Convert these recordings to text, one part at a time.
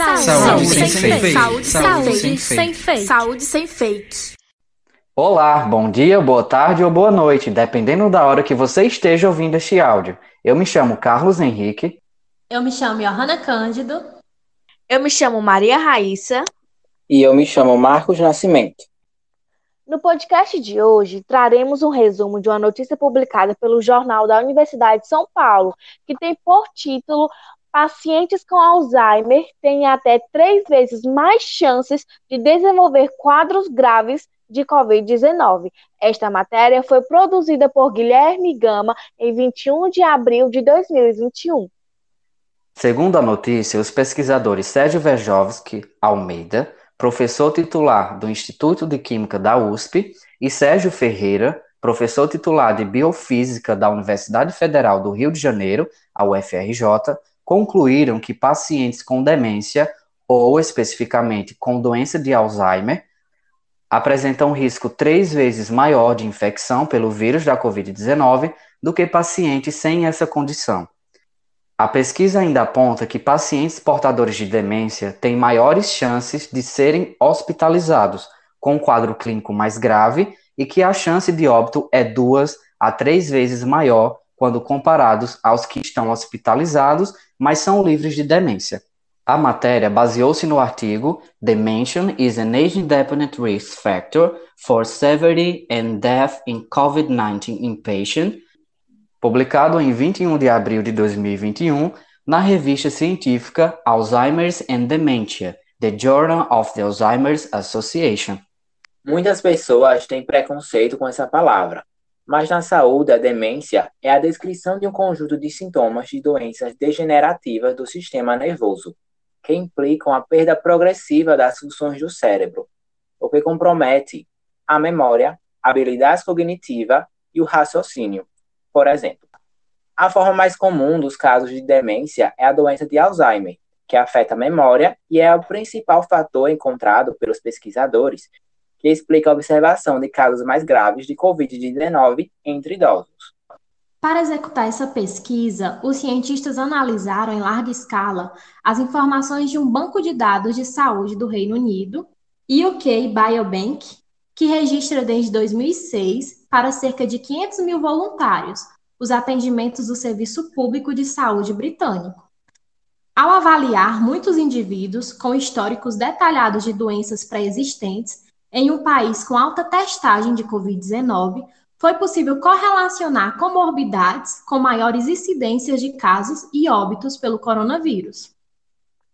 Saúde, saúde sem, sem fake. Saúde, saúde sem fake. Saúde sem fake. Olá, bom dia, boa tarde ou boa noite, dependendo da hora que você esteja ouvindo este áudio. Eu me chamo Carlos Henrique. Eu me chamo Johanna Cândido. Eu me chamo Maria Raíssa. E eu me chamo Marcos Nascimento. No podcast de hoje, traremos um resumo de uma notícia publicada pelo Jornal da Universidade de São Paulo, que tem por título Pacientes com Alzheimer têm até três vezes mais chances de desenvolver quadros graves de Covid-19. Esta matéria foi produzida por Guilherme Gama em 21 de abril de 2021. Segundo a notícia, os pesquisadores Sérgio Verjovski Almeida, professor titular do Instituto de Química da USP, e Sérgio Ferreira, professor titular de Biofísica da Universidade Federal do Rio de Janeiro, a UFRJ, concluíram que pacientes com demência, ou especificamente com doença de Alzheimer, apresentam risco três vezes maior de infecção pelo vírus da Covid-19 do que pacientes sem essa condição. A pesquisa ainda aponta que pacientes portadores de demência têm maiores chances de serem hospitalizados com um quadro clínico mais grave e que a chance de óbito é duas a três vezes maior quando comparados aos que estão hospitalizados mas são livres de demência. A matéria baseou-se no artigo Dementia is an age-independent risk factor for severity and death in COVID-19 inpatient, publicado em 21 de abril de 2021 na revista científica Alzheimer's and Dementia, The Journal of the Alzheimer's Association. Muitas pessoas têm preconceito com essa palavra, mas na saúde, a demência é a descrição de um conjunto de sintomas de doenças degenerativas do sistema nervoso, que implicam a perda progressiva das funções do cérebro, o que compromete a memória, a habilidade cognitiva e o raciocínio. Por exemplo, a forma mais comum dos casos de demência é a doença de Alzheimer, que afeta a memória e é o principal fator encontrado pelos pesquisadores que explica a observação de casos mais graves de Covid-19 entre idosos. Para executar essa pesquisa, os cientistas analisaram em larga escala as informações de um banco de dados de saúde do Reino Unido, UK Biobank, que registra desde 2006 para cerca de 500 mil voluntários os atendimentos do Serviço Público de Saúde britânico. Ao avaliar muitos indivíduos com históricos detalhados de doenças pré-existentes, em um país com alta testagem de Covid-19, foi possível correlacionar comorbidades com maiores incidências de casos e óbitos pelo coronavírus.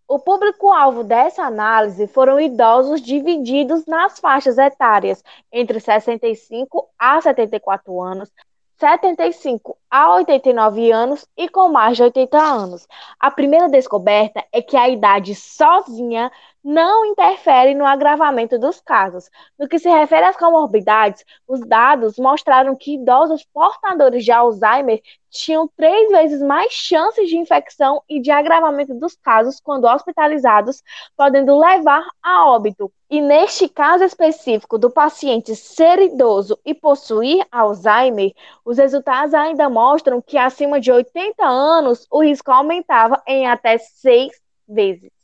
O público-alvo dessa análise foram idosos divididos nas faixas etárias entre 65 a 74 anos, 75 a 89 anos e com mais de 80 anos. A primeira descoberta é que a idade sozinha não interfere no agravamento dos casos. No que se refere às comorbidades, os dados mostraram que idosos portadores de Alzheimer tinham três vezes mais chances de infecção e de agravamento dos casos quando hospitalizados, podendo levar a óbito. E neste caso específico do paciente ser idoso e possuir Alzheimer, os resultados ainda mostram que acima de 80 anos o risco aumentava em até seis vezes.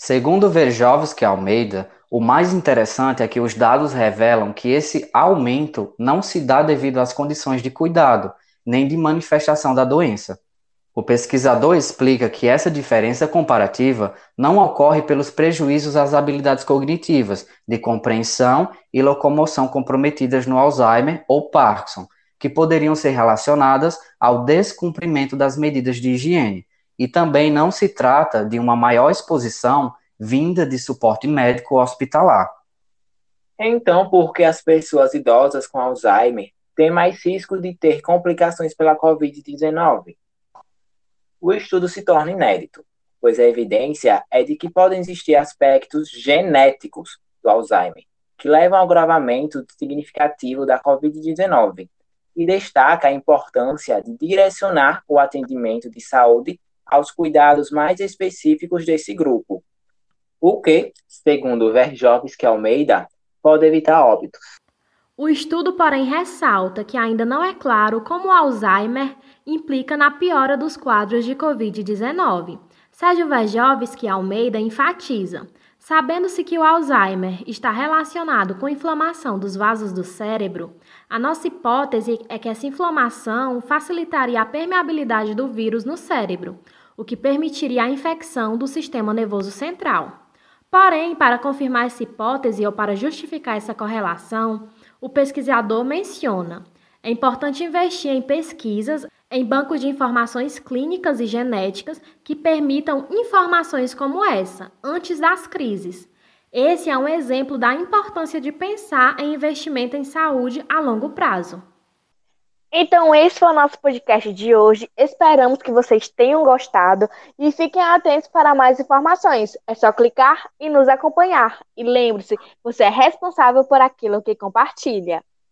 Segundo Verjovski Almeida, o mais interessante é que os dados revelam que esse aumento não se dá devido às condições de cuidado, nem de manifestação da doença. O pesquisador explica que essa diferença comparativa não ocorre pelos prejuízos às habilidades cognitivas, de compreensão e locomoção comprometidas no Alzheimer ou Parkinson, que poderiam ser relacionadas ao descumprimento das medidas de higiene, e também não se trata de uma maior exposição vinda de suporte médico hospitalar. Então, por que as pessoas idosas com Alzheimer têm mais risco de ter complicações pela Covid-19? O estudo se torna inédito, pois a evidência é de que podem existir aspectos genéticos do Alzheimer, que levam ao agravamento significativo da Covid-19, e destaca a importância de direcionar o atendimento de saúde aos cuidados mais específicos desse grupo, o que, segundo Verjovski Almeida, pode evitar óbitos. O estudo, porém, ressalta que ainda não é claro como o Alzheimer implica na piora dos quadros de Covid-19. Sérgio Verjovski Almeida enfatiza: sabendo-se que o Alzheimer está relacionado com inflamação dos vasos do cérebro, a nossa hipótese é que essa inflamação facilitaria a permeabilidade do vírus no cérebro, o que permitiria a infecção do sistema nervoso central. Porém, para confirmar essa hipótese ou para justificar essa correlação, o pesquisador menciona: é importante investir em pesquisas em bancos de informações clínicas e genéticas que permitam informações como essa, antes das crises. Esse é um exemplo da importância de pensar em investimento em saúde a longo prazo. Então, esse foi o nosso podcast de hoje. Esperamos que vocês tenham gostado e fiquem atentos para mais informações. É só clicar e nos acompanhar. E lembre-se, você é responsável por aquilo que compartilha.